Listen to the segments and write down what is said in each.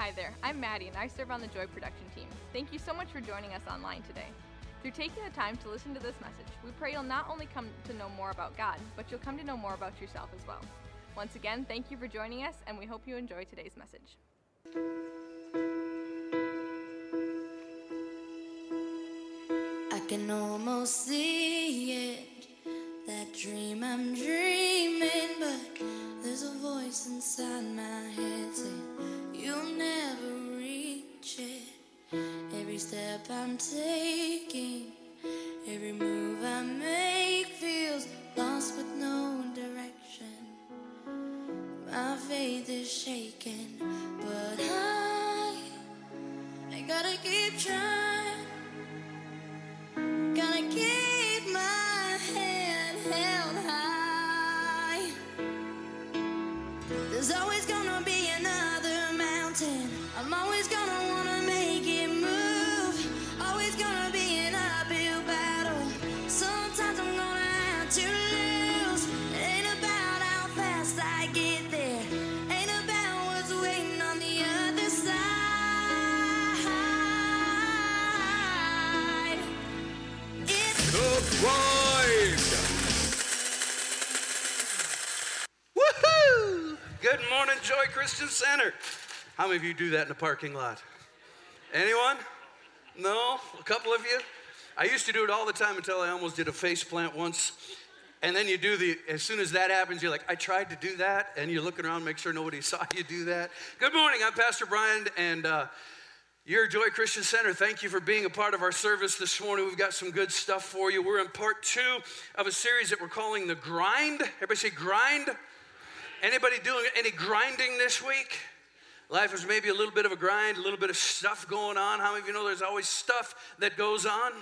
Hi there, I'm Maddie and I serve on the Joy production team. Thank you so much for joining us online today. Through taking the time to listen to this message, we pray you'll not only come to know more about God, but you'll come to know more about yourself as well. Once again, thank you for joining us, and we hope you enjoy today's message. I can almost see it, that dream I'm dreaming, but there's a voice inside my head saying, You'll never reach it. Every step I'm taking, every move I make feels lost with no direction. My faith is shaking, but I, I gotta keep trying. The Woohoo! Good morning, Joy Christian Center. How many of you do that in the parking lot? Anyone? No? A couple of you? I used to do it all the time until I almost did a face plant once. And then you do the, as soon as that happens, you're like, I tried to do that. And you're looking around, make sure nobody saw you do that. Good morning, I'm Pastor Brian, and uh, you're Joy Christian Center. Thank you for being a part of our service this morning. We've got some good stuff for you. We're in part two of a series that we're calling The Grind. Everybody say grind. Anybody doing any grinding this week? Life is maybe a little bit of a grind, a little bit of stuff going on. How many of you know there's always stuff that goes on?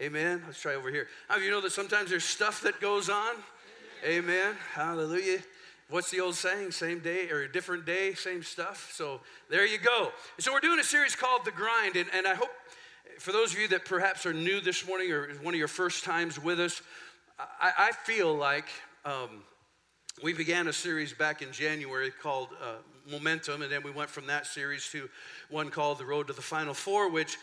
Amen. Let's try over here. How many of you know that sometimes there's stuff that goes on? Amen. Hallelujah. What's the old saying? Same day or a different day, same stuff. So there you go. So we're doing a series called The Grind, and, and I hope for those of you that perhaps are new this morning or one of your first times with us, I, I feel like um, we began a series back in January called uh, Momentum, and then we went from that series to one called The Road to the Final Four, which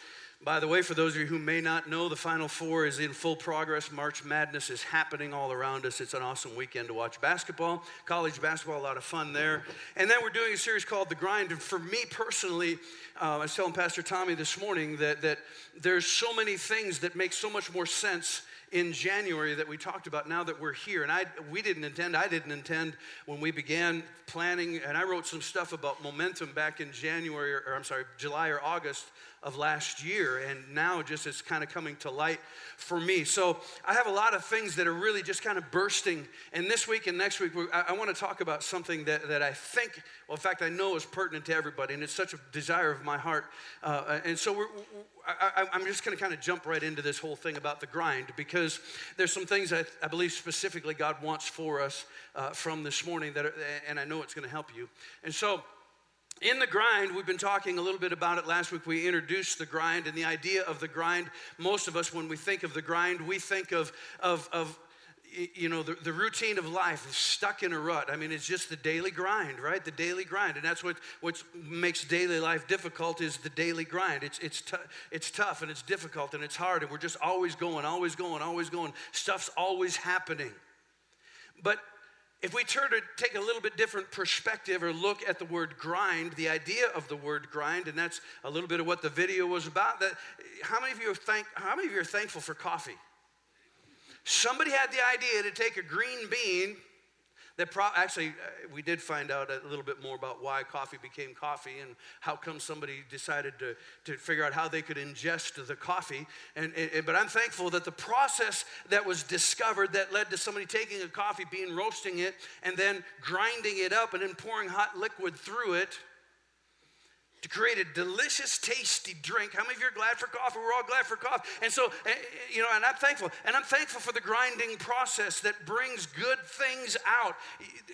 by the way, for those of you who may not know, the Final Four is in full progress. March Madness is happening all around us. It's an awesome weekend to watch basketball, college basketball, a lot of fun there. And then we're doing a series called The Grind. And for me personally, uh, I was telling Pastor Tommy this morning that, that there's so many things that make so much more sense in January that we talked about now that we're here. And I, we didn't intend, I didn't intend when we began planning, and I wrote some stuff about momentum back in January, or, or I'm sorry, July or August of last year. And now just it's kind of coming to light for me. So I have a lot of things that are really just kind of bursting. And this week and next week, I, want to talk about something that, that I think, well, in fact, I know is pertinent to everybody, and it's such a desire of my heart. Uh, and so we're, I, am just going to kind of jump right into this whole thing about the grind because there's some things I, I believe specifically God wants for us uh, from this morning that, are, and I know it's going to help you. And so, in the grind, we've been talking a little bit about it last week. We introduced the grind and the idea of the grind. Most of us, when we think of the grind, we think of, of, of you know, the, the routine of life, stuck in a rut. I mean, it's just the daily grind, right? The daily grind. And that's what, what makes daily life difficult is the daily grind. It's, it's, t- it's tough and it's difficult and it's hard and we're just always going, always going, always going. Stuff's always happening. But if we turn to take a little bit different perspective or look at the word grind, the idea of the word grind, and that's a little bit of what the video was about. That how many of you are thank, how many of you are thankful for coffee? Somebody had the idea to take a green bean that pro- actually uh, we did find out a little bit more about why coffee became coffee and how come somebody decided to, to figure out how they could ingest the coffee. And, and, but i'm thankful that the process that was discovered that led to somebody taking a coffee bean roasting it and then grinding it up and then pouring hot liquid through it to create a delicious, tasty drink. How many of you are glad for coffee? We're all glad for coffee. And so, eh, you know, and I'm thankful. And I'm thankful for the grinding process that brings good things out.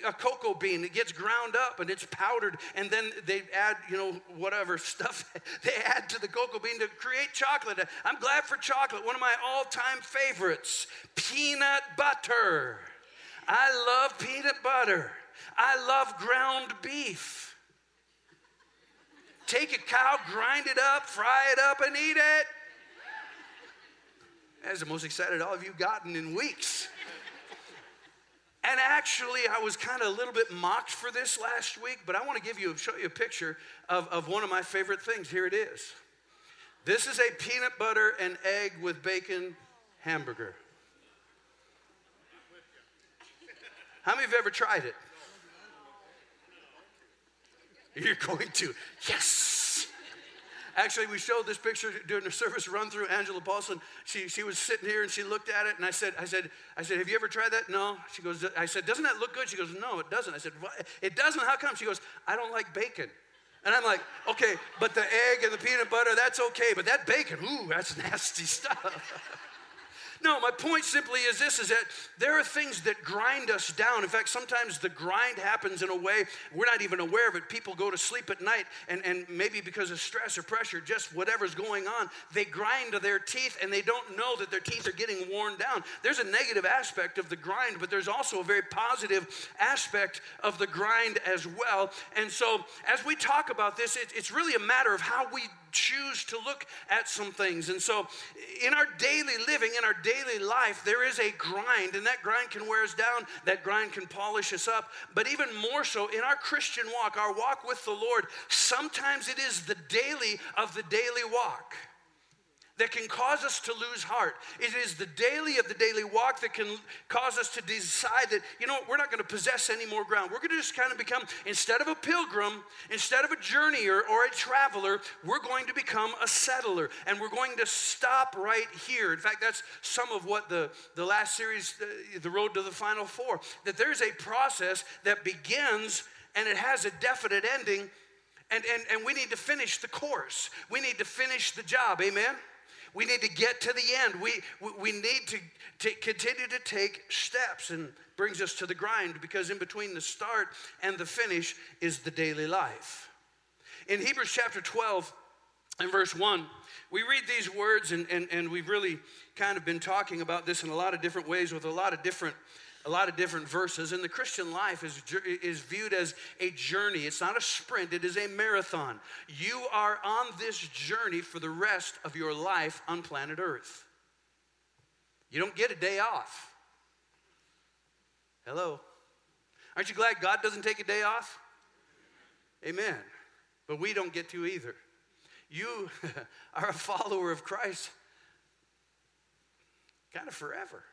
A cocoa bean, it gets ground up and it's powdered, and then they add, you know, whatever stuff they add to the cocoa bean to create chocolate. I'm glad for chocolate. One of my all time favorites peanut butter. I love peanut butter. I love ground beef. Take a cow, grind it up, fry it up, and eat it. That's the most excited all of you gotten in weeks. And actually, I was kind of a little bit mocked for this last week, but I want to give you, show you a picture of, of one of my favorite things. Here it is. This is a peanut butter and egg with bacon hamburger. How many of you ever tried it? You're going to. Yes. Actually, we showed this picture during the service run through Angela Paulson. She, she was sitting here and she looked at it and I said, I said, I said, have you ever tried that? No. She goes, I said, doesn't that look good? She goes, no, it doesn't. I said, it doesn't. How come? She goes, I don't like bacon. And I'm like, okay, but the egg and the peanut butter, that's okay. But that bacon, ooh, that's nasty stuff. No, my point simply is this is that there are things that grind us down. In fact, sometimes the grind happens in a way we're not even aware of it. People go to sleep at night and, and maybe because of stress or pressure, just whatever's going on, they grind their teeth and they don't know that their teeth are getting worn down. There's a negative aspect of the grind, but there's also a very positive aspect of the grind as well. And so as we talk about this, it, it's really a matter of how we choose to look at some things. And so, in our daily living, in our daily life, there is a grind, and that grind can wear us down, that grind can polish us up. But even more so, in our Christian walk, our walk with the Lord, sometimes it is the daily of the daily walk that can cause us to lose heart. It is the daily of the daily walk that can cause us to decide that, you know what, we're not going to possess any more ground. We're going to just kind of become, instead of a pilgrim, instead of a journeyer or a traveler, we're going to become a settler. And we're going to stop right here. In fact, that's some of what the, the last series, the, the Road to the Final Four, that there's a process that begins and it has a definite ending. And, and, and we need to finish the course. We need to finish the job. Amen? We need to get to the end. We, we need to, to continue to take steps and brings us to the grind because in between the start and the finish is the daily life. In Hebrews chapter 12 and verse 1, we read these words and, and, and we've really kind of been talking about this in a lot of different ways with a lot of different a lot of different verses, and the Christian life is, is viewed as a journey. It's not a sprint, it is a marathon. You are on this journey for the rest of your life on planet Earth. You don't get a day off. Hello. Aren't you glad God doesn't take a day off? Amen. But we don't get to either. You are a follower of Christ kind of forever.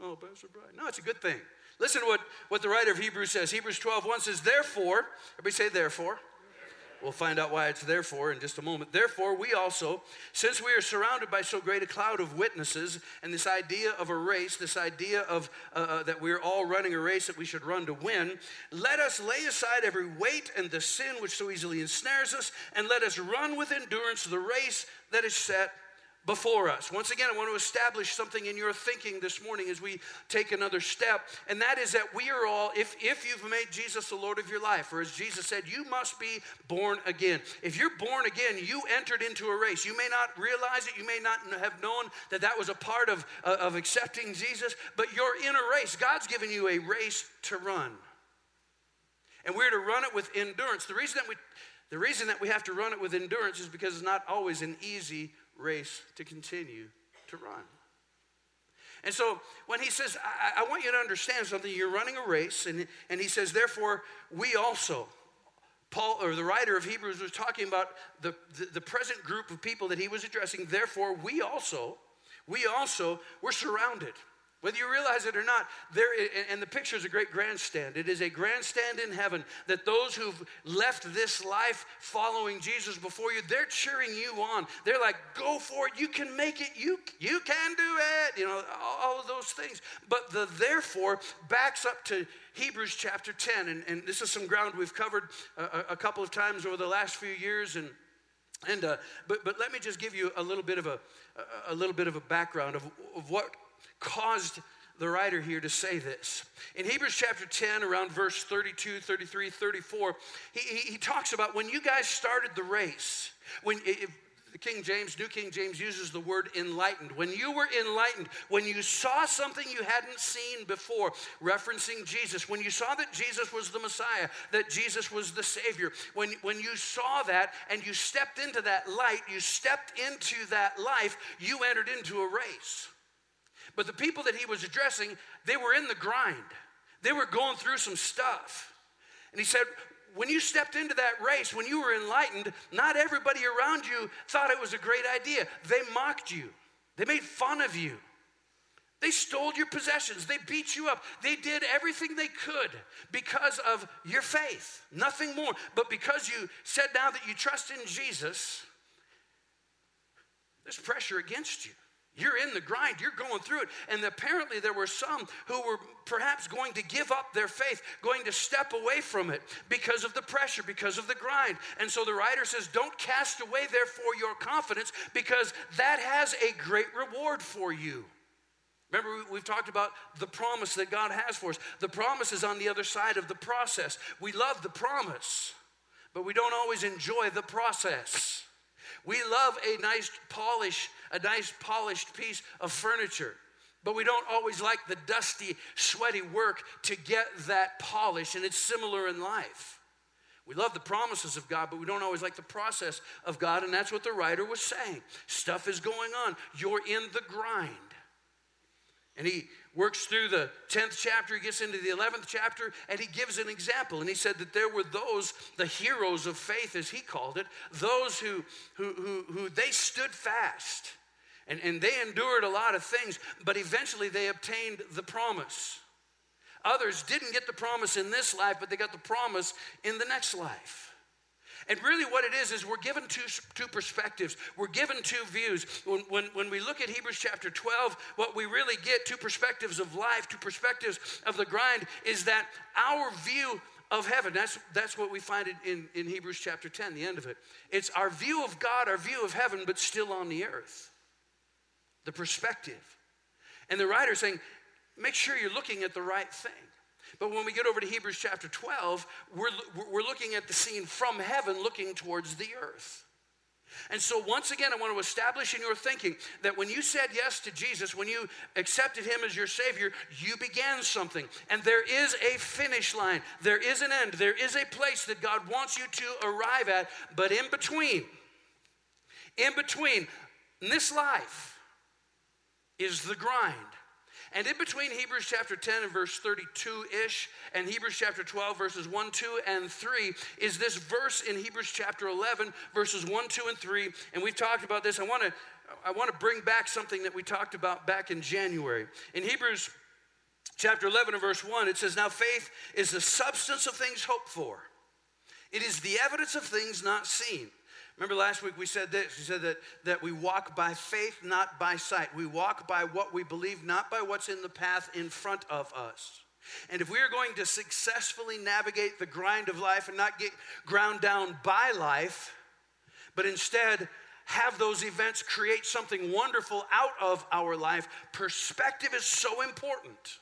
Oh, Pastor Brian. No, it's a good thing. Listen to what, what the writer of Hebrews says. Hebrews 12, 1 says, Therefore, everybody say therefore. We'll find out why it's therefore in just a moment. Therefore, we also, since we are surrounded by so great a cloud of witnesses, and this idea of a race, this idea of uh, uh, that we're all running a race that we should run to win, let us lay aside every weight and the sin which so easily ensnares us, and let us run with endurance the race that is set before us. Once again, I want to establish something in your thinking this morning as we take another step, and that is that we are all, if, if you've made Jesus the Lord of your life, or as Jesus said, you must be born again. If you're born again, you entered into a race. You may not realize it, you may not have known that that was a part of, uh, of accepting Jesus, but you're in a race. God's given you a race to run. And we're to run it with endurance. The reason that we the reason that we have to run it with endurance is because it's not always an easy race to continue to run. And so when he says, I, I, want you to understand something, you're running a race, and, and he says, therefore, we also, Paul, or the writer of Hebrews was talking about the, the, the present group of people that he was addressing, therefore, we also, we also were surrounded. Whether you realize it or not, there and the picture is a great grandstand. It is a grandstand in heaven that those who've left this life following Jesus before you, they're cheering you on. They're like, "Go for it! You can make it! You you can do it!" You know all of those things. But the therefore backs up to Hebrews chapter 10, and, and this is some ground we've covered a, a couple of times over the last few years, and and uh, but but let me just give you a little bit of a a little bit of a background of, of what caused the writer here to say this. In Hebrews chapter 10, around verse 32, 33, 34, he, he, talks about when you guys started the race, when if, The King James, New King James uses the word enlightened. When you were enlightened, when you saw something you hadn't seen before, referencing Jesus, when you saw that Jesus was the Messiah, that Jesus was the Savior, when, when you saw that and you stepped into that light, you stepped into that life, you entered into a race. But the people that he was addressing, they were in the grind. They were going through some stuff. And he said, when you stepped into that race, when you were enlightened, not everybody around you thought it was a great idea. They mocked you, they made fun of you. They stole your possessions. They beat you up. They did everything they could because of your faith, nothing more. But because you said now that you trust in Jesus, there's pressure against you. You're in the grind, you're going through it. And apparently, there were some who were perhaps going to give up their faith, going to step away from it because of the pressure, because of the grind. And so the writer says, Don't cast away, therefore, your confidence, because that has a great reward for you. Remember, we've talked about the promise that God has for us. The promise is on the other side of the process. We love the promise, but we don't always enjoy the process. We love a nice polish, a nice polished piece of furniture, but we don't always like the dusty, sweaty work to get that polish, and it's similar in life. We love the promises of God, but we don't always like the process of God, and that's what the writer was saying. Stuff is going on. You're in the grind. And he works through the 10th chapter, he gets into the 11th chapter, and he gives an example. And he said that there were those, the heroes of faith, as he called it, those who, who, who, who they stood fast. And, and they endured a lot of things, but eventually they obtained the promise. Others didn't get the promise in this life, but they got the promise in the next life. And really, what it is, is we're given two, two perspectives. We're given two views. When, when, when we look at Hebrews chapter 12, what we really get, two perspectives of life, two perspectives of the grind, is that our view of heaven, that's, that's what we find in, in Hebrews chapter 10, the end of it. It's our view of God, our view of heaven, but still on the earth. The perspective. And the writer saying, make sure you're looking at the right thing. But when we get over to Hebrews chapter 12, we're, we're looking at the scene from heaven looking towards the earth. And so, once again, I want to establish in your thinking that when you said yes to Jesus, when you accepted Him as your Savior, you began something. And there is a finish line, there is an end, there is a place that God wants you to arrive at. But in between, in between in this life is the grind. And in between Hebrews chapter 10 and verse 32 ish and Hebrews chapter 12, verses 1, 2, and 3, is this verse in Hebrews chapter 11, verses 1, 2, and 3. And we've talked about this. I want to. I want to bring back something that we talked about back in January. In Hebrews chapter 11 and verse 1, it says, Now faith is the substance of things hoped for, it is the evidence of things not seen. Remember last week we said this. We said that, that we walk by faith, not by sight. We walk by what we believe, not by what's in the path in front of us. And if we are going to successfully navigate the grind of life and not get ground down by life, but instead have those events create something wonderful out of our life, perspective is so important.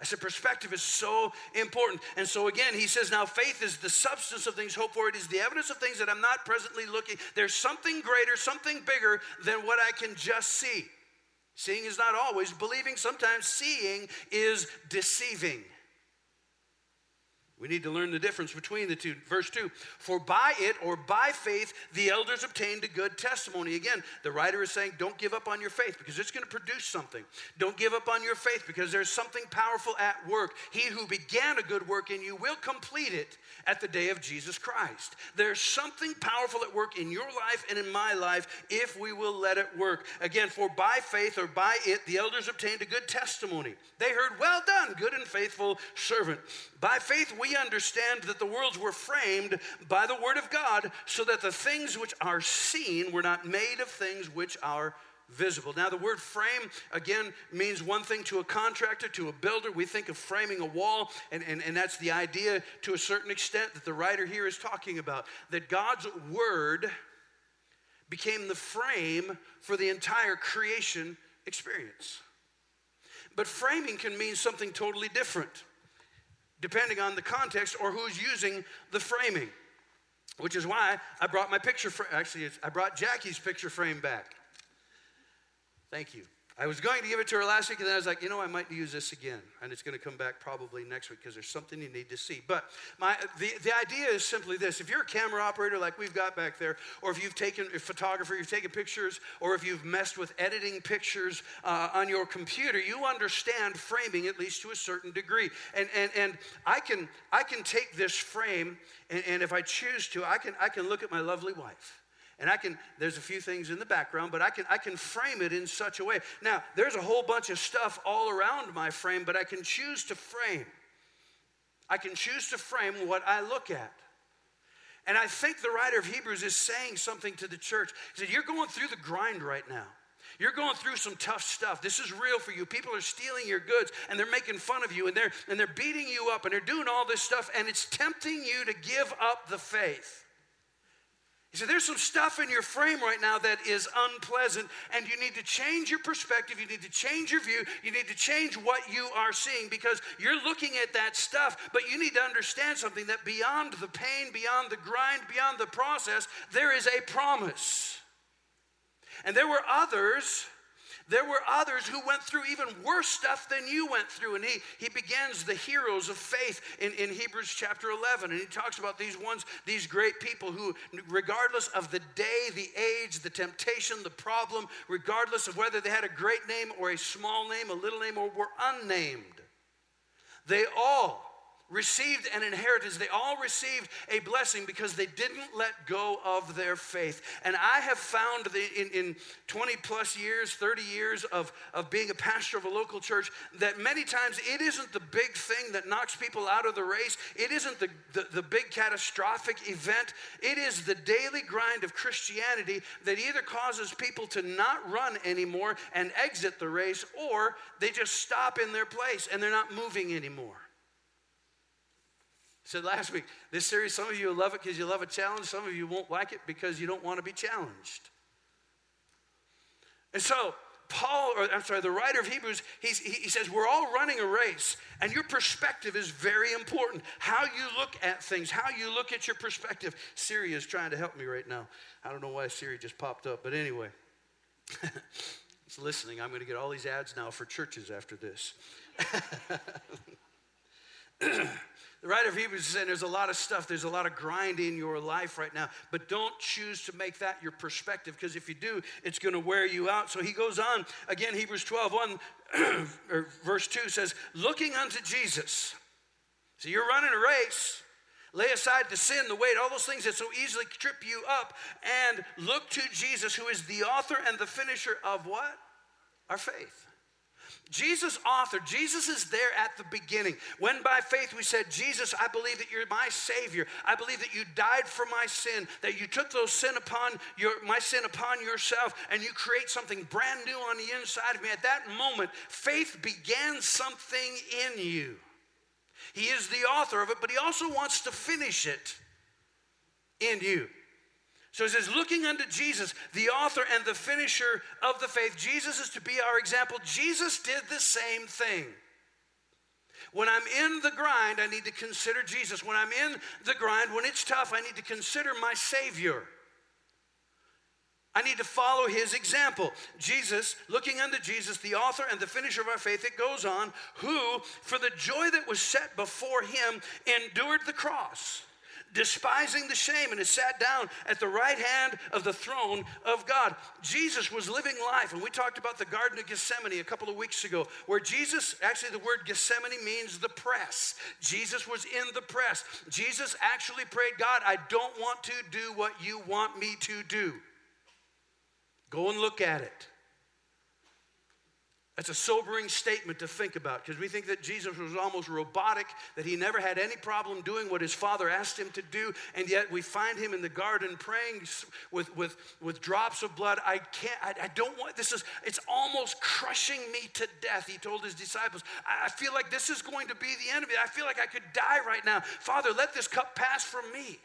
I said, perspective is so important. And so again, he says, now faith is the substance of things hoped for. It is the evidence of things that I'm not presently looking. There's something greater, something bigger than what I can just see. Seeing is not always believing. Sometimes seeing is deceiving. We need to learn the difference between the two. Verse 2 For by it or by faith the elders obtained a good testimony. Again, the writer is saying, Don't give up on your faith because it's going to produce something. Don't give up on your faith because there's something powerful at work. He who began a good work in you will complete it at the day of Jesus Christ. There's something powerful at work in your life and in my life if we will let it work. Again, for by faith or by it the elders obtained a good testimony. They heard, Well done, good and faithful servant. By faith, we understand that the worlds were framed by the word of God, so that the things which are seen were not made of things which are visible. Now, the word frame, again, means one thing to a contractor, to a builder. We think of framing a wall, and, and, and that's the idea to a certain extent that the writer here is talking about. That God's word became the frame for the entire creation experience. But framing can mean something totally different depending on the context or who's using the framing. which is why I brought my picture. Actually, I brought Jackie's picture frame back. Thank you. I was going to give it to her last week, and then I was like, you know, I might use this again, and it's going to come back probably next week because there's something you need to see. But my the, the idea is simply this: if you're a camera operator like we've got back there, or if you've taken a photographer, you've taken pictures, or if you've messed with editing pictures uh, on your computer, you understand framing at least to a certain degree. And and and I can I can take this frame, and, and if I choose to, I can I can look at my lovely wife and I can, there's a few things in the background, but I can, I can frame it in such a way. Now, there's a whole bunch of stuff all around my frame, but I can choose to frame. I can choose to frame what I look at. And I think the writer of Hebrews is saying something to the church. He said, You're going through the grind right now. You're going through some tough stuff. This is real for you. People are stealing your goods and they're making fun of you and they're and they're beating you up and they're doing all this stuff and it's tempting you to give up the faith. There's some stuff in your frame right now that is unpleasant, and you need to change your perspective. You need to change your view. You need to change what you are seeing because you're looking at that stuff, but you need to understand something that beyond the pain, beyond the grind, beyond the process, there is a promise. And there were others there were others who went through even worse stuff than you went through. And he, he begins the heroes of faith in, in Hebrews chapter 11. And he talks about these ones, these great people who, regardless of the day, the age, the temptation, the problem, regardless of whether they had a great name or a small name, a little name, or were unnamed, they all received an inheritance. They all received a blessing because they didn't let go of their faith. And I have found the, in, in 20 plus years, 30 years of, of being a pastor of a local church that many times it isn't the big thing that knocks people out of the race, it isn't the, the, the big catastrophic event. It is the daily grind of Christianity that either causes people to not run anymore and exit the race, or they just stop in their place and they're not moving anymore said last week, this series, some of you will love it because you love a challenge, some of you won't like it because you don't want to be challenged. And so, Paul, or I'm sorry, the writer of Hebrews, he, he says, We're all running a race, and your perspective is very important. How you look at things, how you look at your perspective. Siri is trying to help me right now. I don't know why Siri just popped up, but anyway, it's listening. I'm going to get all these ads now for churches after this. The writer of Hebrews is saying there's a lot of stuff, there's a lot of grind in your life right now, but don't choose to make that your perspective because if you do, it's going to wear you out. So he goes on again, Hebrews 12, 1, or verse 2 says, looking unto Jesus. So you're running a race. Lay aside the sin, the weight, all those things that so easily trip you up, and look to Jesus, who is the author and the finisher of what? Our faith. Jesus authored, Jesus is there at the beginning. When by faith we said, Jesus, I believe that you're my Savior. I believe that you died for my sin, that you took those sin upon your my sin upon yourself, and you create something brand new on the inside of me. At that moment, faith began something in you. He is the author of it, but he also wants to finish it in you. So it says, looking unto Jesus, the author and the finisher of the faith. Jesus is to be our example. Jesus did the same thing. When I'm in the grind, I need to consider Jesus. When I'm in the grind, when it's tough, I need to consider my Savior. I need to follow his example. Jesus, looking unto Jesus, the author and the finisher of our faith, it goes on, who, for the joy that was set before him, endured the cross despising the shame, and is sat down at the right hand of the throne of God. Jesus was living life, and we talked about the Garden of Gethsemane a couple of weeks ago, where Jesus, actually, the word Gethsemane means the press. Jesus was in the press. Jesus actually prayed, God, I don't want to do what you want me to do. Go and look at it. That's a sobering statement to think about because we think that Jesus was almost robotic, that he never had any problem doing what his father asked him to do, and yet we find him in the garden praying with, with, with drops of blood. I can't, I, I don't want, this is, it's almost crushing me to death, he told his disciples. I, I feel like this is going to be the end of it. I feel like I could die right now. Father, let this cup pass from me.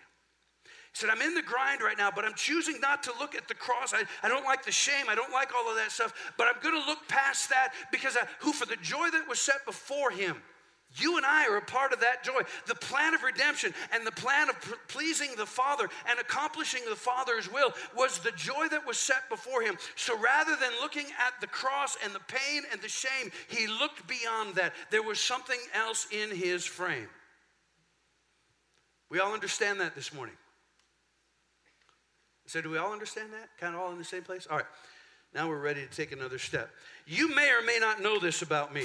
Said, I'm in the grind right now, but I'm choosing not to look at the cross. I, I don't like the shame. I don't like all of that stuff, but I'm going to look past that because I, who, for the joy that was set before him, You and I are a part of that joy. The plan of redemption and the plan of pleasing the Father and accomplishing the Father's will was the joy that was set before him. So rather than looking at the cross and the pain and the shame, he looked beyond that. There was something else in his frame. We all understand that this morning. So, do we all understand that? Kind of all in the same place? All right. Now we're ready to take another step. You may or may not know this about me,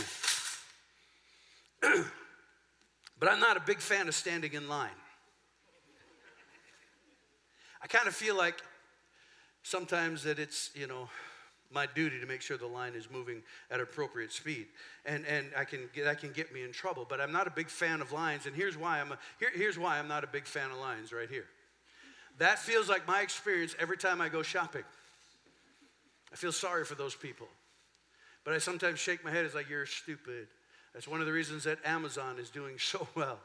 but I'm not a big fan of standing in line. I kind of feel like sometimes that it's, you know, my duty to make sure the line is moving at appropriate speed. And, and I can get, that can get me in trouble. But I'm not a big fan of lines. And here's why I'm, a, here, here's why I'm not a big fan of lines right here. That feels like my experience every time I go shopping. I feel sorry for those people. But I sometimes shake my head. It's like, you're stupid. That's one of the reasons that Amazon is doing so well.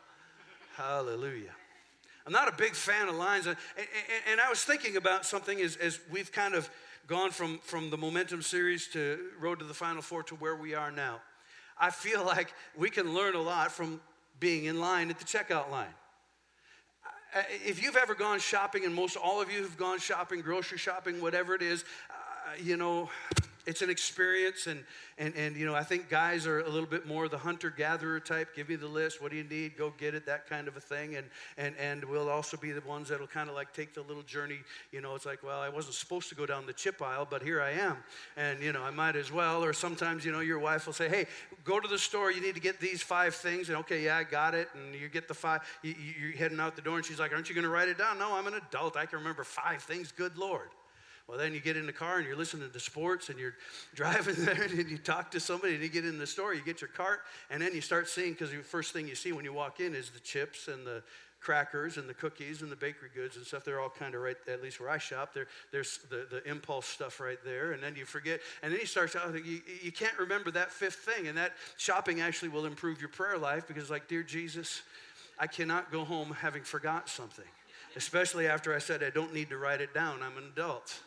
Hallelujah. I'm not a big fan of lines. And, and, and I was thinking about something as, as we've kind of gone from, from the Momentum series to Road to the Final Four to where we are now. I feel like we can learn a lot from being in line at the checkout line. Uh, if you've ever gone shopping, and most all of you have gone shopping, grocery shopping, whatever it is, uh, you know, it's an experience and, and, and you know i think guys are a little bit more the hunter-gatherer type. Give me the list. What do you need? Go get it that kind of a thing. And, and, and we'll also be the ones that'll kind of like take the little journey. You know it's like well i wasn't supposed to go down the chip aisle but here i am. And you know i might as well. Or sometimes you know your wife will say hey go to the store. You need to get these five things. And okay yeah i got it. And you get the five you, you're heading out the door and she's like aren't you going to write it down? No i'm an adult. I can remember five things. Good lord well, then you get in the car and you're listening to sports and you're driving there and you talk to somebody and you get in the store, you get your cart, and then you start seeing, because the first thing you see when you walk in is the chips and the crackers and the cookies and the bakery goods and stuff. They're all kind of right, at least where I shop. There, there's the, the impulse stuff right there. And then you forget, and then you start, oh, you, you can't remember that fifth thing. And that shopping actually will improve your prayer life because, like, dear Jesus, I cannot go home having forgot something, especially after I said I don't need to write it down. I'm an adult.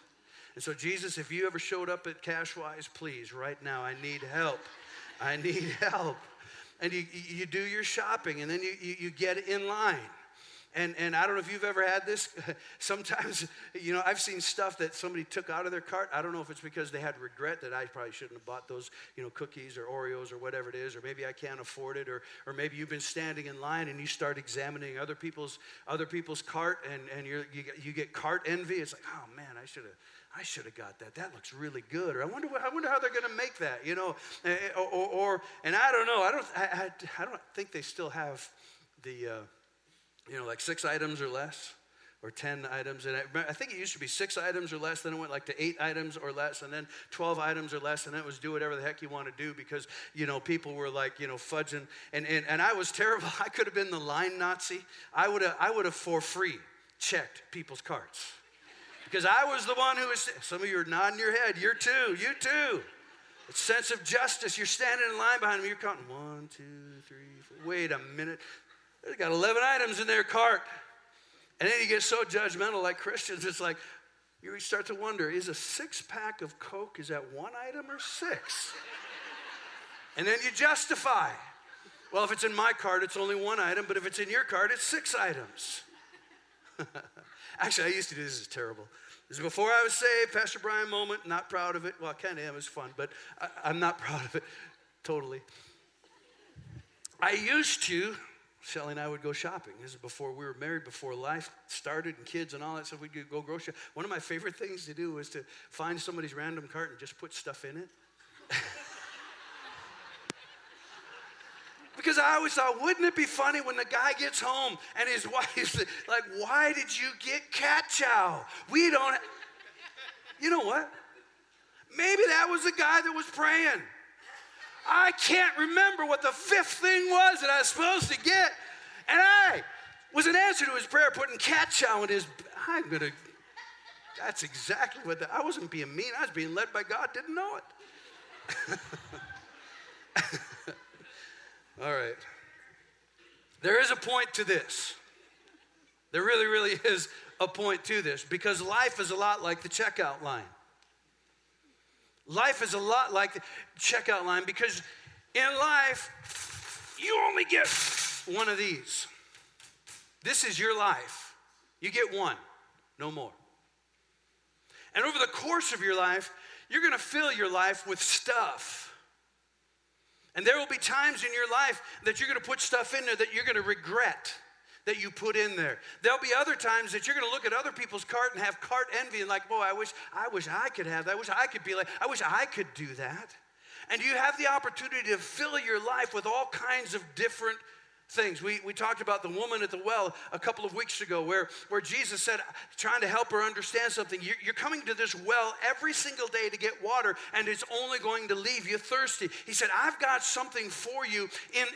And so, Jesus, if you ever showed up at Cashwise, please, right now, I need help. I need help. And you, you do your shopping, and then you, you, you get in line. And, and I don't know if you've ever had this. Sometimes, you know, I've seen stuff that somebody took out of their cart. I don't know if it's because they had regret that I probably shouldn't have bought those, you know, cookies or Oreos or whatever it is, or maybe I can't afford it, or, or maybe you've been standing in line and you start examining other people's other people's cart, and, and you, get, you get cart envy. It's like, oh man, I should have I should have got that. That looks really good. Or I wonder, I wonder how they're going to make that. You know, or, or, or, and I don't know. I don't. I, I, I don't think they still have the, uh, you know, like six items or less, or ten items. And I, I, think it used to be six items or less. Then it went like to eight items or less, and then twelve items or less, and then it was do whatever the heck you want to do because you know people were like you know fudging. And and, and I was terrible. I could have been the line Nazi. I would have. I would have for free checked people's carts because I was the one who was. Some of you are nodding your head. You're too. You too. It's sense of justice. You're standing in line behind me. You're counting one, two, three, four. Wait a minute. They got 11 items in their cart. And then you get so judgmental like Christians. It's like you start to wonder: Is a six pack of Coke is that one item or six? and then you justify. Well, if it's in my cart, it's only one item, but if it's in your cart, it's six items. Actually, I used to do this. is terrible. This is before I was saved, Pastor Brian moment. Not proud of it. Well, I kind of am. It's fun, but I, I'm not proud of it totally. I used to. Shelly and I would go shopping. This is before we were married, before life started and kids and all that stuff. We'd go grocery. One of my favorite things to do was to find somebody's random cart and just put stuff in it. Because I always thought, wouldn't it be funny when the guy gets home and his wife's like, why did you get cat chow? We don't. You know what? Maybe that was the guy that was praying. I can't remember what the fifth thing was that I was supposed to get. And I was an answer to his prayer, putting cat chow in his. I'm going to. That's exactly what the, I wasn't being mean. I was being led by God, didn't know it. All right. There is a point to this. There really, really is a point to this because life is a lot like the checkout line. Life is a lot like the checkout line because in life, you only get one of these. This is your life. You get one, no more. And over the course of your life, you're gonna fill your life with stuff. And there will be times in your life that you're gonna put stuff in there that you're gonna regret that you put in there. There'll be other times that you're going to look at other people's cart and have cart envy and like, boy, I wish I wish I could have that. I wish I could be like, I wish I could do that. And you have the opportunity to fill your life with all kinds of different things. We, we talked about the woman at the well a couple of weeks ago where, where Jesus said, trying to help her understand something, you're, you're coming to this well every single day to get water and it's only going to leave you thirsty. He said, I've got something for you in,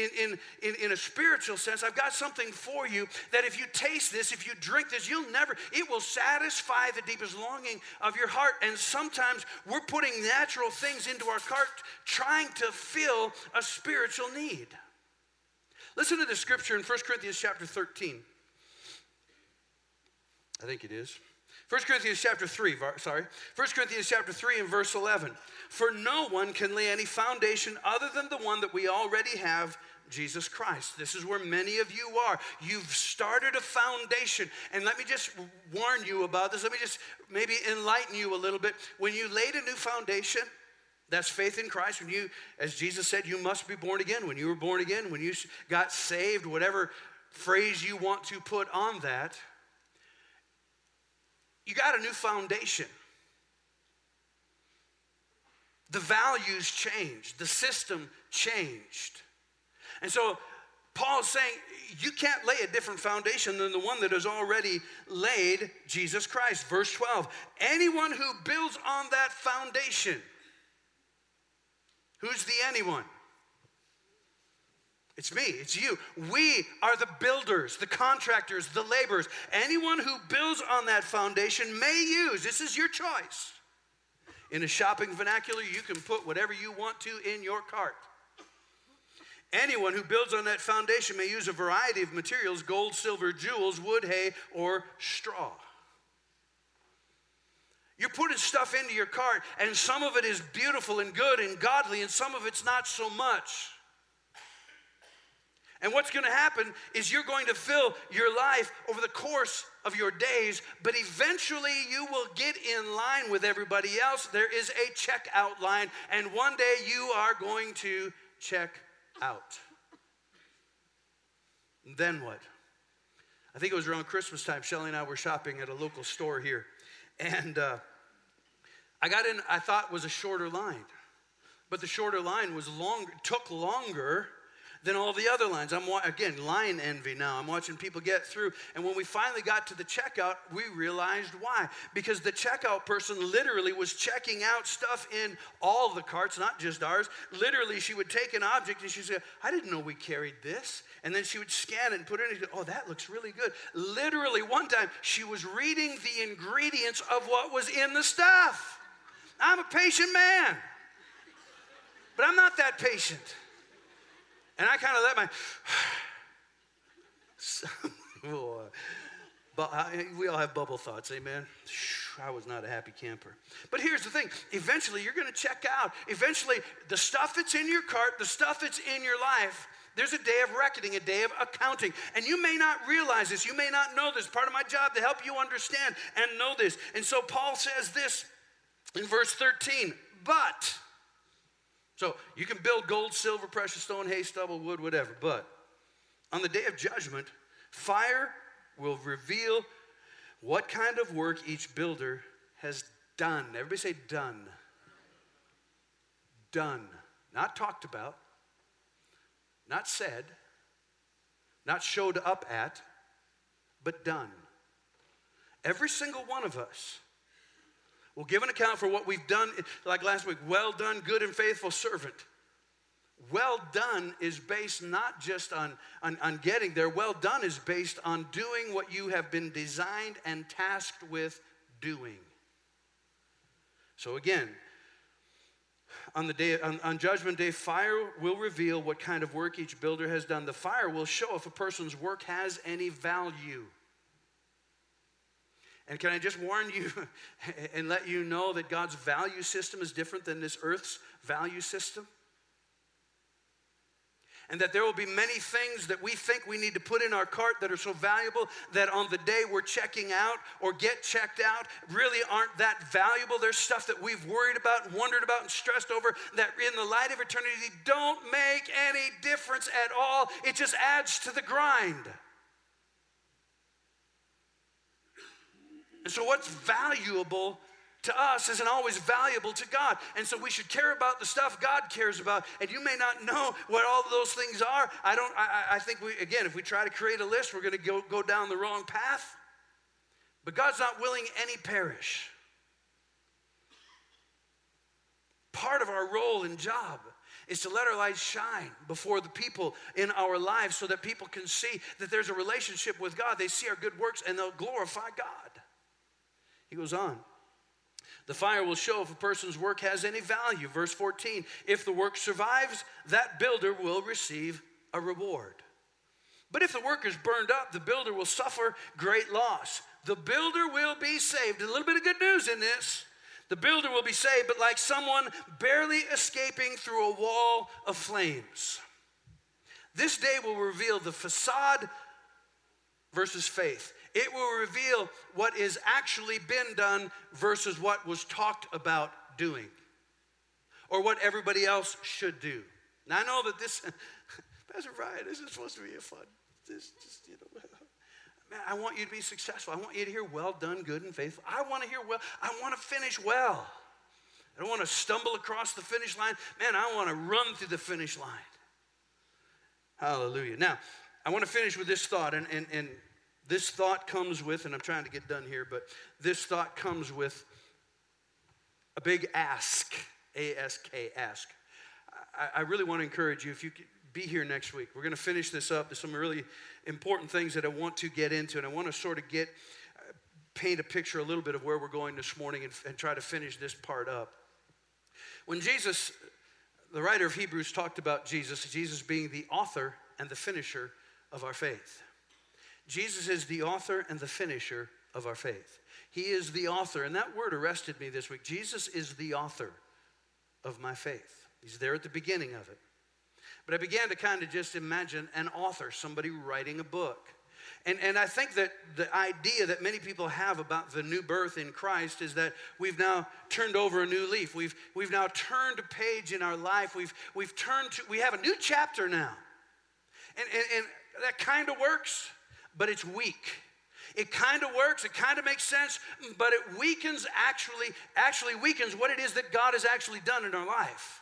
in, in, in, in a spiritual sense. I've got something for you that if you taste this, if you drink this, you'll never, it will satisfy the deepest longing of your heart. And sometimes we're putting natural things into our cart trying to fill a spiritual need. Listen to the scripture in 1 Corinthians chapter 13. I think it is. 1 Corinthians chapter 3, sorry. 1 Corinthians chapter 3 and verse 11. For no one can lay any foundation other than the one that we already have, Jesus Christ. This is where many of you are. You've started a foundation. And let me just warn you about this. Let me just maybe enlighten you a little bit. When you laid a new foundation, that's faith in Christ. When you, as Jesus said, you must be born again. When you were born again, when you got saved, whatever phrase you want to put on that, you got a new foundation. The values changed, the system changed. And so Paul's saying you can't lay a different foundation than the one that has already laid Jesus Christ. Verse 12 anyone who builds on that foundation, Who's the anyone? It's me, it's you. We are the builders, the contractors, the laborers. Anyone who builds on that foundation may use, this is your choice. In a shopping vernacular, you can put whatever you want to in your cart. Anyone who builds on that foundation may use a variety of materials gold, silver, jewels, wood, hay, or straw. You're putting stuff into your cart, and some of it is beautiful and good and godly, and some of it's not so much. And what's going to happen is you're going to fill your life over the course of your days, but eventually you will get in line with everybody else. There is a checkout line, and one day you are going to check out. Then what? I think it was around Christmas time. Shelly and I were shopping at a local store here. And uh, I got in, I thought was a shorter line. But the shorter line was longer, took longer than all the other lines. I'm again line envy now. I'm watching people get through, and when we finally got to the checkout, we realized why. Because the checkout person literally was checking out stuff in all the carts, not just ours. Literally, she would take an object and she'd say, "I didn't know we carried this," and then she would scan it and put it in. oh, that looks really good. Literally, one time she was reading the ingredients of what was in the stuff. I'm a patient man, but I'm not that patient. And I kind of let my, but we all have bubble thoughts, amen. I was not a happy camper. But here's the thing eventually, you're going to check out. Eventually, the stuff that's in your cart, the stuff that's in your life, there's a day of reckoning, a day of accounting. And you may not realize this, you may not know this. Part of my job to help you understand and know this. And so Paul says this in verse 13, but so you can build gold, silver, precious stone, hay, stubble, wood, whatever. But on the day of judgment, fire will reveal what kind of work each builder has done. Everybody say done. Done. Not talked about, not said, not showed up at, but done. Every single one of us will give an account for what we've done, like last week. Well done, good and faithful servant. Well done is based not just on, on, on getting there, well done is based on doing what you have been designed and tasked with doing. So again, on the day on, on, judgment day fire will reveal what kind of work each builder has done the fire will show if a person's work has any value and can I just warn you and let you know that God's value system is different than this earth's value system? And that there will be many things that we think we need to put in our cart that are so valuable that on the day we're checking out or get checked out really aren't that valuable. There's stuff that we've worried about and wondered about and stressed over that in the light of eternity don't make any difference at all. It just adds to the grind. And so, what's valuable to us isn't always valuable to God. And so we should care about the stuff God cares about. And you may not know what all those things are. I don't, I, I think we, again, if we try to create a list, we're going to go, go down the wrong path. But God's not willing any perish. Part of our role and job is to let our light shine before the people in our lives so that people can see that there's a relationship with God. They see our good works and they'll glorify God. He goes on. The fire will show if a person's work has any value. Verse 14 if the work survives, that builder will receive a reward. But if the work is burned up, the builder will suffer great loss. The builder will be saved. A little bit of good news in this. The builder will be saved, but like someone barely escaping through a wall of flames. This day will reveal the facade versus faith. It will reveal what is actually been done versus what was talked about doing or what everybody else should do. Now I know that this, Pastor Brian, this is supposed to be a fun. This just, you know, man, I want you to be successful. I want you to hear well done, good and faithful. I want to hear well, I want to finish well. I don't want to stumble across the finish line. Man, I want to run through the finish line. Hallelujah. Now, I want to finish with this thought, and, and, and this thought comes with, and I'm trying to get done here, but this thought comes with a big ask, A S K, ask. I, I really want to encourage you, if you could be here next week, we're going to finish this up. There's some really important things that I want to get into, and I want to sort of get, uh, paint a picture a little bit of where we're going this morning and, and try to finish this part up. When Jesus, the writer of Hebrews talked about Jesus, Jesus being the author and the finisher of our faith. Jesus is the author and the finisher of our faith. He is the author, and that word arrested me this week. Jesus is the author of my faith. He's there at the beginning of it. But I began to kind of just imagine an author, somebody writing a book. And, and I think that the idea that many people have about the new birth in Christ is that we've now turned over a new leaf. We've, we've now turned a page in our life. We've, we've turned to, we have a new chapter now. And, and, and that kind of works but it's weak. It kind of works, it kind of makes sense, but it weakens actually, actually weakens what it is that God has actually done in our life.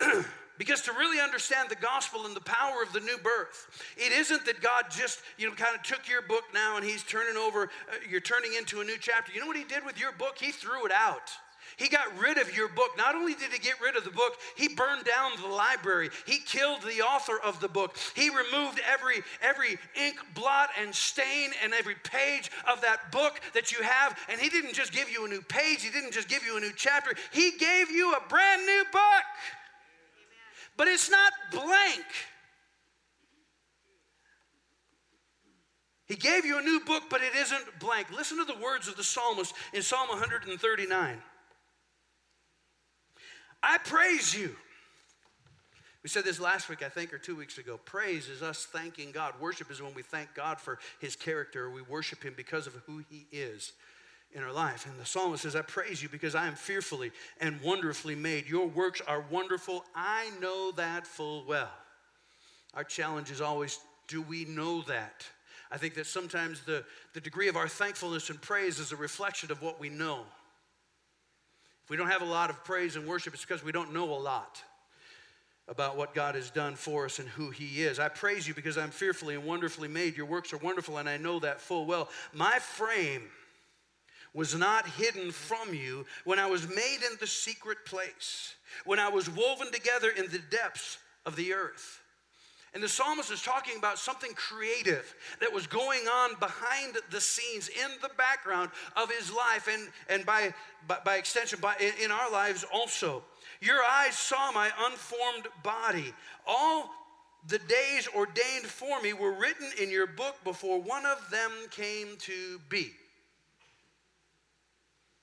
because to really understand the gospel and the power of the new birth, it isn't that God just, you know, kind of took your book now and he's turning over, uh, you're turning into a new chapter. You know what he did with your book? He threw it out. He got rid of your book. Not only did he get rid of the book, he burned down the library. He killed the author of the book. He removed every every ink blot and stain and every page of that book that you have. And he didn't just give you a new page, he didn't just give you a new chapter. He gave you a brand new book. But it's not blank. He gave you a new book, but it isn't blank. Listen to the words of the psalmist in Psalm 139. I praise you. We said this last week, I think, or two weeks ago. Praise is us thanking God. Worship is when we thank God for his character. We worship him because of who he is in our life. And the psalmist says, I praise you because I am fearfully and wonderfully made. Your works are wonderful. I know that full well. Our challenge is always do we know that? I think that sometimes the, the degree of our thankfulness and praise is a reflection of what we know. If we don't have a lot of praise and worship, it's because we don't know a lot about what God has done for us and who He is. I praise you because I'm fearfully and wonderfully made. Your works are wonderful, and I know that full well. My frame was not hidden from you when I was made in the secret place, when I was woven together in the depths of the earth. And the psalmist is talking about something creative that was going on behind the scenes in the background of his life and, and by, by, by extension, by, in, in our lives also. Your eyes saw my unformed body. All the days ordained for me were written in your book before one of them came to be.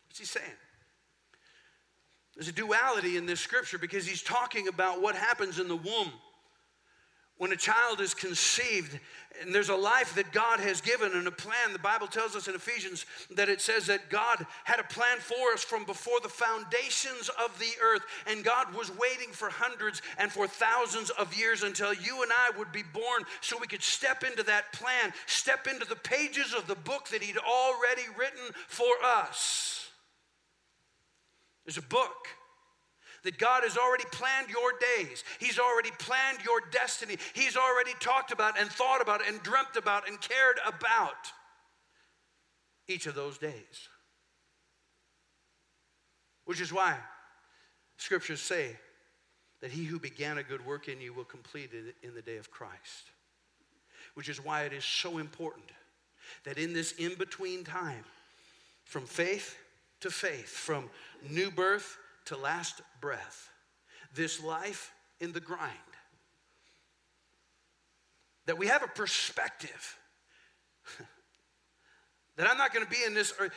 What's he saying? There's a duality in this scripture because he's talking about what happens in the womb when a child is conceived and there's a life that God has given and a plan. The Bible tells us in Ephesians that it says that God had a plan for us from before the foundations of the earth, and God was waiting for hundreds and for thousands of years until you and I would be born so we could step into that plan, step into the pages of the book that He'd already written for us. There's a book that God has already planned your days. He's already planned your destiny. He's already talked about and thought about and dreamt about and cared about each of those days. Which is why scriptures say that he who began a good work in you will complete it in the day of Christ. Which is why it is so important that in this in between time, from faith to faith, from new birth to last breath, this life in the grind. That we have a perspective that I'm not going to be in this earth.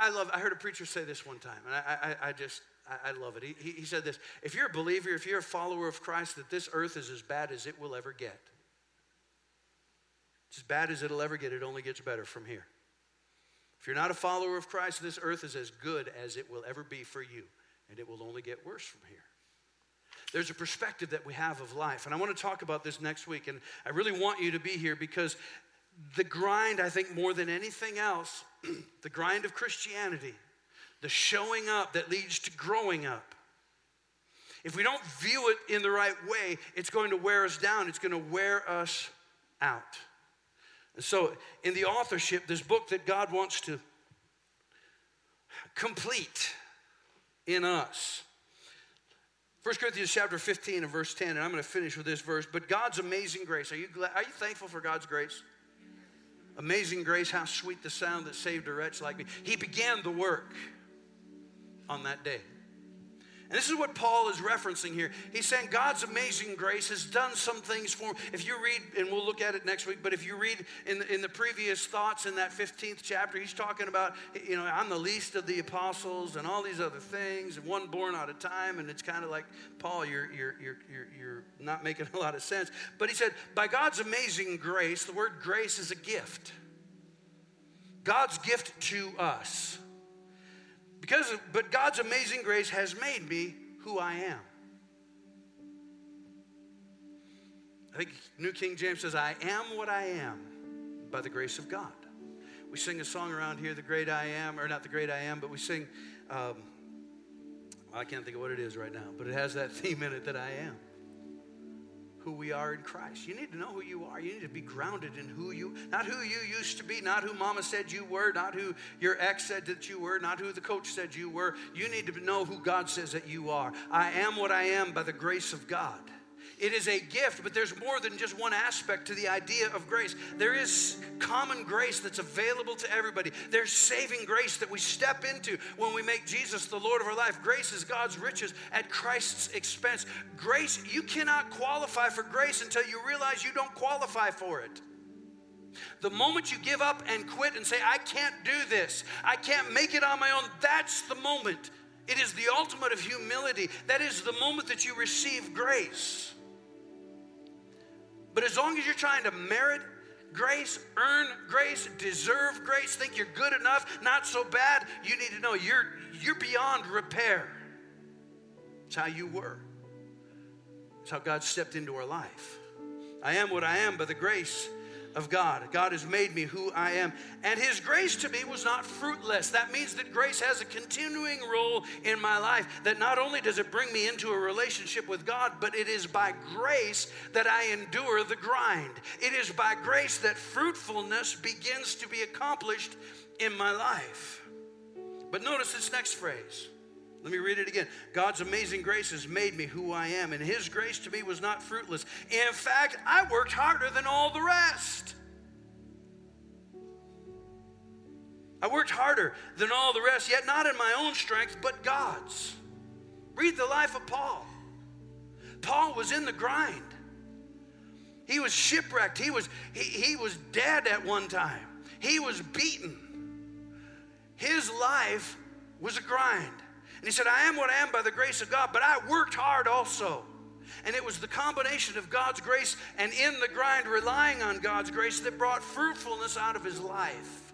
I love, I heard a preacher say this one time, and I, I, I just, I, I, love it. He, he said this If you're a believer, if you're a follower of Christ, that this earth is as bad as it will ever get. It's as bad as it'll ever get, it only gets better from here. If you're not a follower of Christ, this earth is as good as it will ever be for you and it will only get worse from here. There's a perspective that we have of life, and I want to talk about this next week. And I really want you to be here because the grind, I think, more than anything else, the grind of Christianity, the showing up that leads to growing up. If we don't view it in the right way, it's going to wear us down, it's going to wear us out. And so, in the authorship, this book that God wants to complete in us. 1 Corinthians chapter 15 and verse 10, and I'm going to finish with this verse. But God's amazing grace. Are you, glad, are you thankful for God's grace? Amazing grace, how sweet the sound that saved a wretch like me. He began the work on that day. And this is what Paul is referencing here. He's saying God's amazing grace has done some things for him. If you read, and we'll look at it next week, but if you read in the, in the previous thoughts in that 15th chapter, he's talking about, you know, I'm the least of the apostles and all these other things, and one born out of time. And it's kind of like, Paul, you're, you're, you're, you're, you're not making a lot of sense. But he said, by God's amazing grace, the word grace is a gift. God's gift to us. Because, but God's amazing grace has made me who I am. I think New King James says, I am what I am by the grace of God. We sing a song around here, The Great I Am, or not The Great I Am, but we sing, um, I can't think of what it is right now, but it has that theme in it that I am who we are in Christ. You need to know who you are. You need to be grounded in who you, not who you used to be, not who mama said you were, not who your ex said that you were, not who the coach said you were. You need to know who God says that you are. I am what I am by the grace of God. It is a gift, but there's more than just one aspect to the idea of grace. There is common grace that's available to everybody. There's saving grace that we step into when we make Jesus the Lord of our life. Grace is God's riches at Christ's expense. Grace, you cannot qualify for grace until you realize you don't qualify for it. The moment you give up and quit and say, I can't do this, I can't make it on my own, that's the moment. It is the ultimate of humility. That is the moment that you receive grace. But as long as you're trying to merit grace, earn grace, deserve grace, think you're good enough, not so bad, you need to know you're, you're beyond repair. It's how you were. It's how God stepped into our life. I am what I am by the grace of God. God has made me who I am. And His grace to me was not fruitless. That means that grace has a continuing role in my life. That not only does it bring me into a relationship with God, but it is by grace that I endure the grind. It is by grace that fruitfulness begins to be accomplished in my life. But notice this next phrase. Let me read it again. God's amazing grace has made me who I am, and His grace to me was not fruitless. In fact, I worked harder than all the rest. I worked harder than all the rest, yet not in my own strength, but God's. Read the life of Paul. Paul was in the grind. He was shipwrecked. He was, he, he was dead at one time. He was beaten. His life was a grind. And he said, I am what I am by the grace of God, but I worked hard also. And it was the combination of God's grace and in the grind, relying on God's grace, that brought fruitfulness out of his life.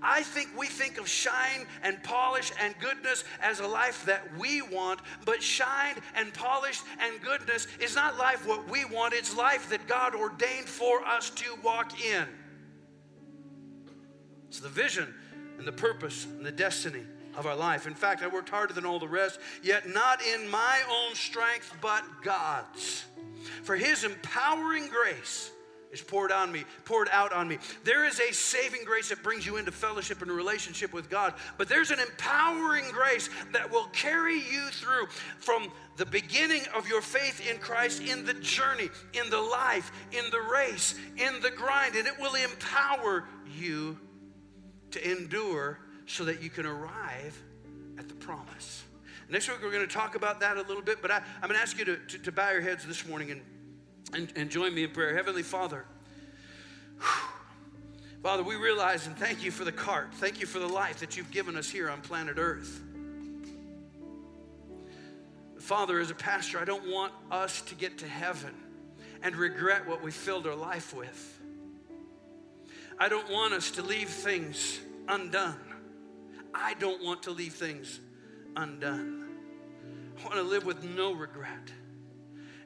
I think we think of shine and polish and goodness as a life that we want, but shine and polish and goodness is not life what we want, it's life that God ordained for us to walk in. It's the vision and the purpose and the destiny of our life. In fact, I worked harder than all the rest, yet not in my own strength, but God's. For his empowering grace is poured on me, poured out on me. There is a saving grace that brings you into fellowship and relationship with God, but there's an empowering grace that will carry you through from the beginning of your faith in Christ in the journey, in the life, in the race, in the grind, and it will empower you to endure so that you can arrive at the promise. Next week, we're going to talk about that a little bit, but I, am going to ask you to, to, to, bow your heads this morning and, and, and join me in prayer. Heavenly Father, Father, we realize and thank you for the cart. Thank you for the life that you've given us here on planet Earth. Father, as a pastor, I don't want us to get to heaven and regret what we filled our life with. I don't want us to leave things undone. I don't want to leave things undone. I want to live with no regret.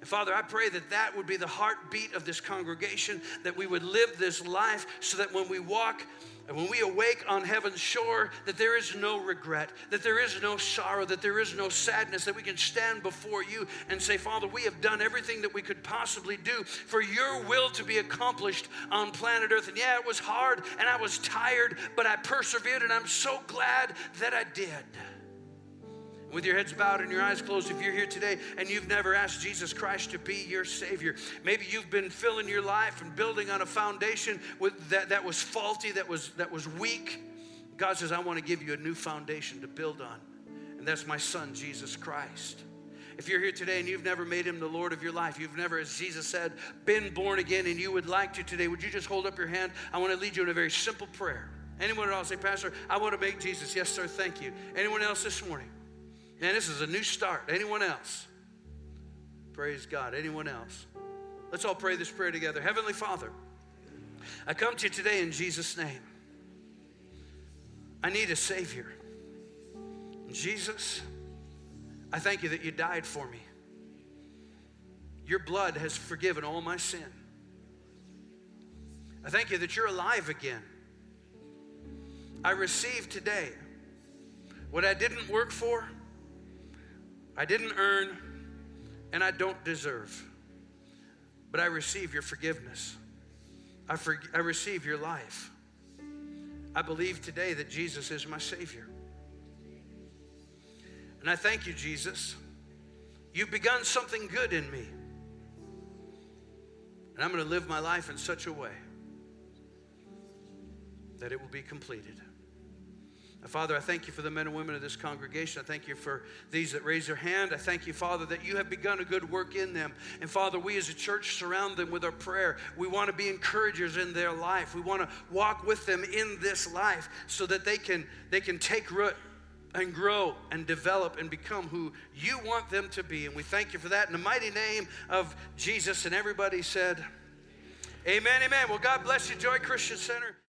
And Father, I pray that that would be the heartbeat of this congregation, that we would live this life so that when we walk and when we awake on heaven's shore, that there is no regret, that there is no sorrow, that there is no sadness, that we can stand before you and say, Father, we have done everything that we could possibly do for your will to be accomplished on planet Earth. And yeah, it was hard and I was tired, but I persevered and I'm so glad that I did with your heads bowed and your eyes closed, if you're here today and you've never asked Jesus Christ to be your Savior, maybe you've been filling your life and building on a foundation with that, that was faulty, that was, that was weak. God says, I want to give you a new foundation to build on, and that's my Son, Jesus Christ. If you're here today and you've never made him the Lord of your life, you've never, as Jesus said, been born again, and you would like to today, would you just hold up your hand? I want to lead you in a very simple prayer. Anyone at all say, Pastor, I want to make Jesus. Yes, sir, thank you. Anyone else this morning? Man, this is a new start. Anyone else? Praise God. Anyone else? Let's all pray this prayer together. Heavenly Father, I come to you today in Jesus' name. I need a Savior. Jesus, I thank you that you died for me. Your blood has forgiven all my sin. I thank you that you're alive again. I receive today what I didn't work for I didn't earn and I don't deserve. But I receive your forgiveness. I, for, I receive your life. I believe today that Jesus is my Savior. And I thank you, Jesus. You've begun something good in me. And I'm going to live my life in such a way that it will be completed. Father, I thank you for the men and women of this congregation. I thank you for these that raise their hand. I thank you, Father, that you have begun a good work in them. And Father, we as a church surround them with our prayer. We want to be encouragers in their life. We want to walk with them in this life so that they can, they can take root and grow and develop and become who you want them to be. And we thank you for that in the mighty name of Jesus. And everybody said, Amen, amen. Well, God bless you, Joy Christian Center.